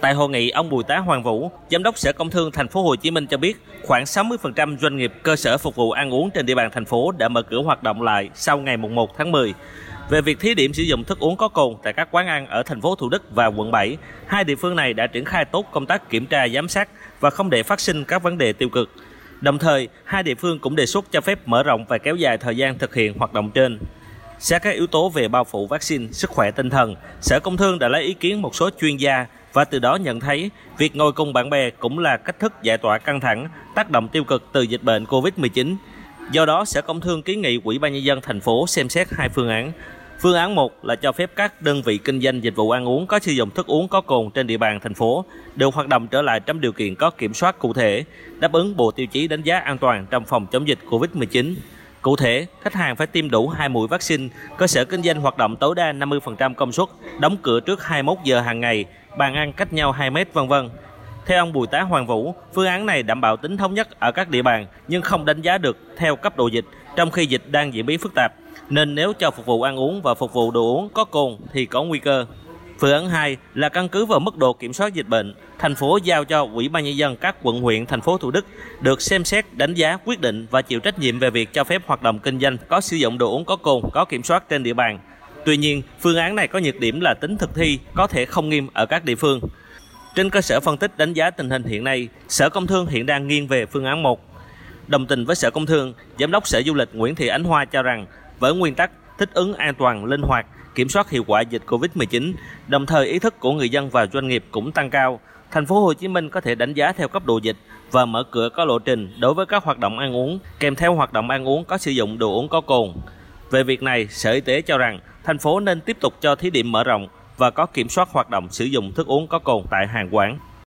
Tại hội nghị, ông Bùi Tá Hoàng Vũ, Giám đốc Sở Công Thương Thành phố Hồ Chí Minh cho biết, khoảng 60% doanh nghiệp cơ sở phục vụ ăn uống trên địa bàn thành phố đã mở cửa hoạt động lại sau ngày 1 tháng 10. Về việc thí điểm sử dụng thức uống có cồn tại các quán ăn ở thành phố Thủ Đức và quận 7, hai địa phương này đã triển khai tốt công tác kiểm tra giám sát và không để phát sinh các vấn đề tiêu cực. Đồng thời, hai địa phương cũng đề xuất cho phép mở rộng và kéo dài thời gian thực hiện hoạt động trên. Xét các yếu tố về bao phủ vaccine, sức khỏe tinh thần, Sở Công Thương đã lấy ý kiến một số chuyên gia và từ đó nhận thấy việc ngồi cùng bạn bè cũng là cách thức giải tỏa căng thẳng, tác động tiêu cực từ dịch bệnh Covid-19. Do đó, Sở Công Thương kiến nghị Ủy ban nhân dân thành phố xem xét hai phương án. Phương án 1 là cho phép các đơn vị kinh doanh dịch vụ ăn uống có sử dụng thức uống có cồn trên địa bàn thành phố được hoạt động trở lại trong điều kiện có kiểm soát cụ thể, đáp ứng bộ tiêu chí đánh giá an toàn trong phòng chống dịch Covid-19. Cụ thể, khách hàng phải tiêm đủ 2 mũi vaccine, cơ sở kinh doanh hoạt động tối đa 50% công suất, đóng cửa trước 21 giờ hàng ngày, bàn ăn cách nhau 2 mét vân vân. Theo ông Bùi Tá Hoàng Vũ, phương án này đảm bảo tính thống nhất ở các địa bàn nhưng không đánh giá được theo cấp độ dịch trong khi dịch đang diễn biến phức tạp, nên nếu cho phục vụ ăn uống và phục vụ đồ uống có cồn thì có nguy cơ. Phương án 2 là căn cứ vào mức độ kiểm soát dịch bệnh, thành phố giao cho Ủy ban nhân dân các quận huyện thành phố Thủ Đức được xem xét, đánh giá, quyết định và chịu trách nhiệm về việc cho phép hoạt động kinh doanh có sử dụng đồ uống có cồn, có kiểm soát trên địa bàn. Tuy nhiên, phương án này có nhược điểm là tính thực thi có thể không nghiêm ở các địa phương. Trên cơ sở phân tích đánh giá tình hình hiện nay, Sở Công Thương hiện đang nghiêng về phương án 1. Đồng tình với Sở Công Thương, Giám đốc Sở Du lịch Nguyễn Thị Ánh Hoa cho rằng với nguyên tắc thích ứng an toàn, linh hoạt, kiểm soát hiệu quả dịch Covid-19, đồng thời ý thức của người dân và doanh nghiệp cũng tăng cao, thành phố Hồ Chí Minh có thể đánh giá theo cấp độ dịch và mở cửa có lộ trình đối với các hoạt động ăn uống kèm theo hoạt động ăn uống có sử dụng đồ uống có cồn. Về việc này, Sở Y tế cho rằng thành phố nên tiếp tục cho thí điểm mở rộng và có kiểm soát hoạt động sử dụng thức uống có cồn tại hàng quán.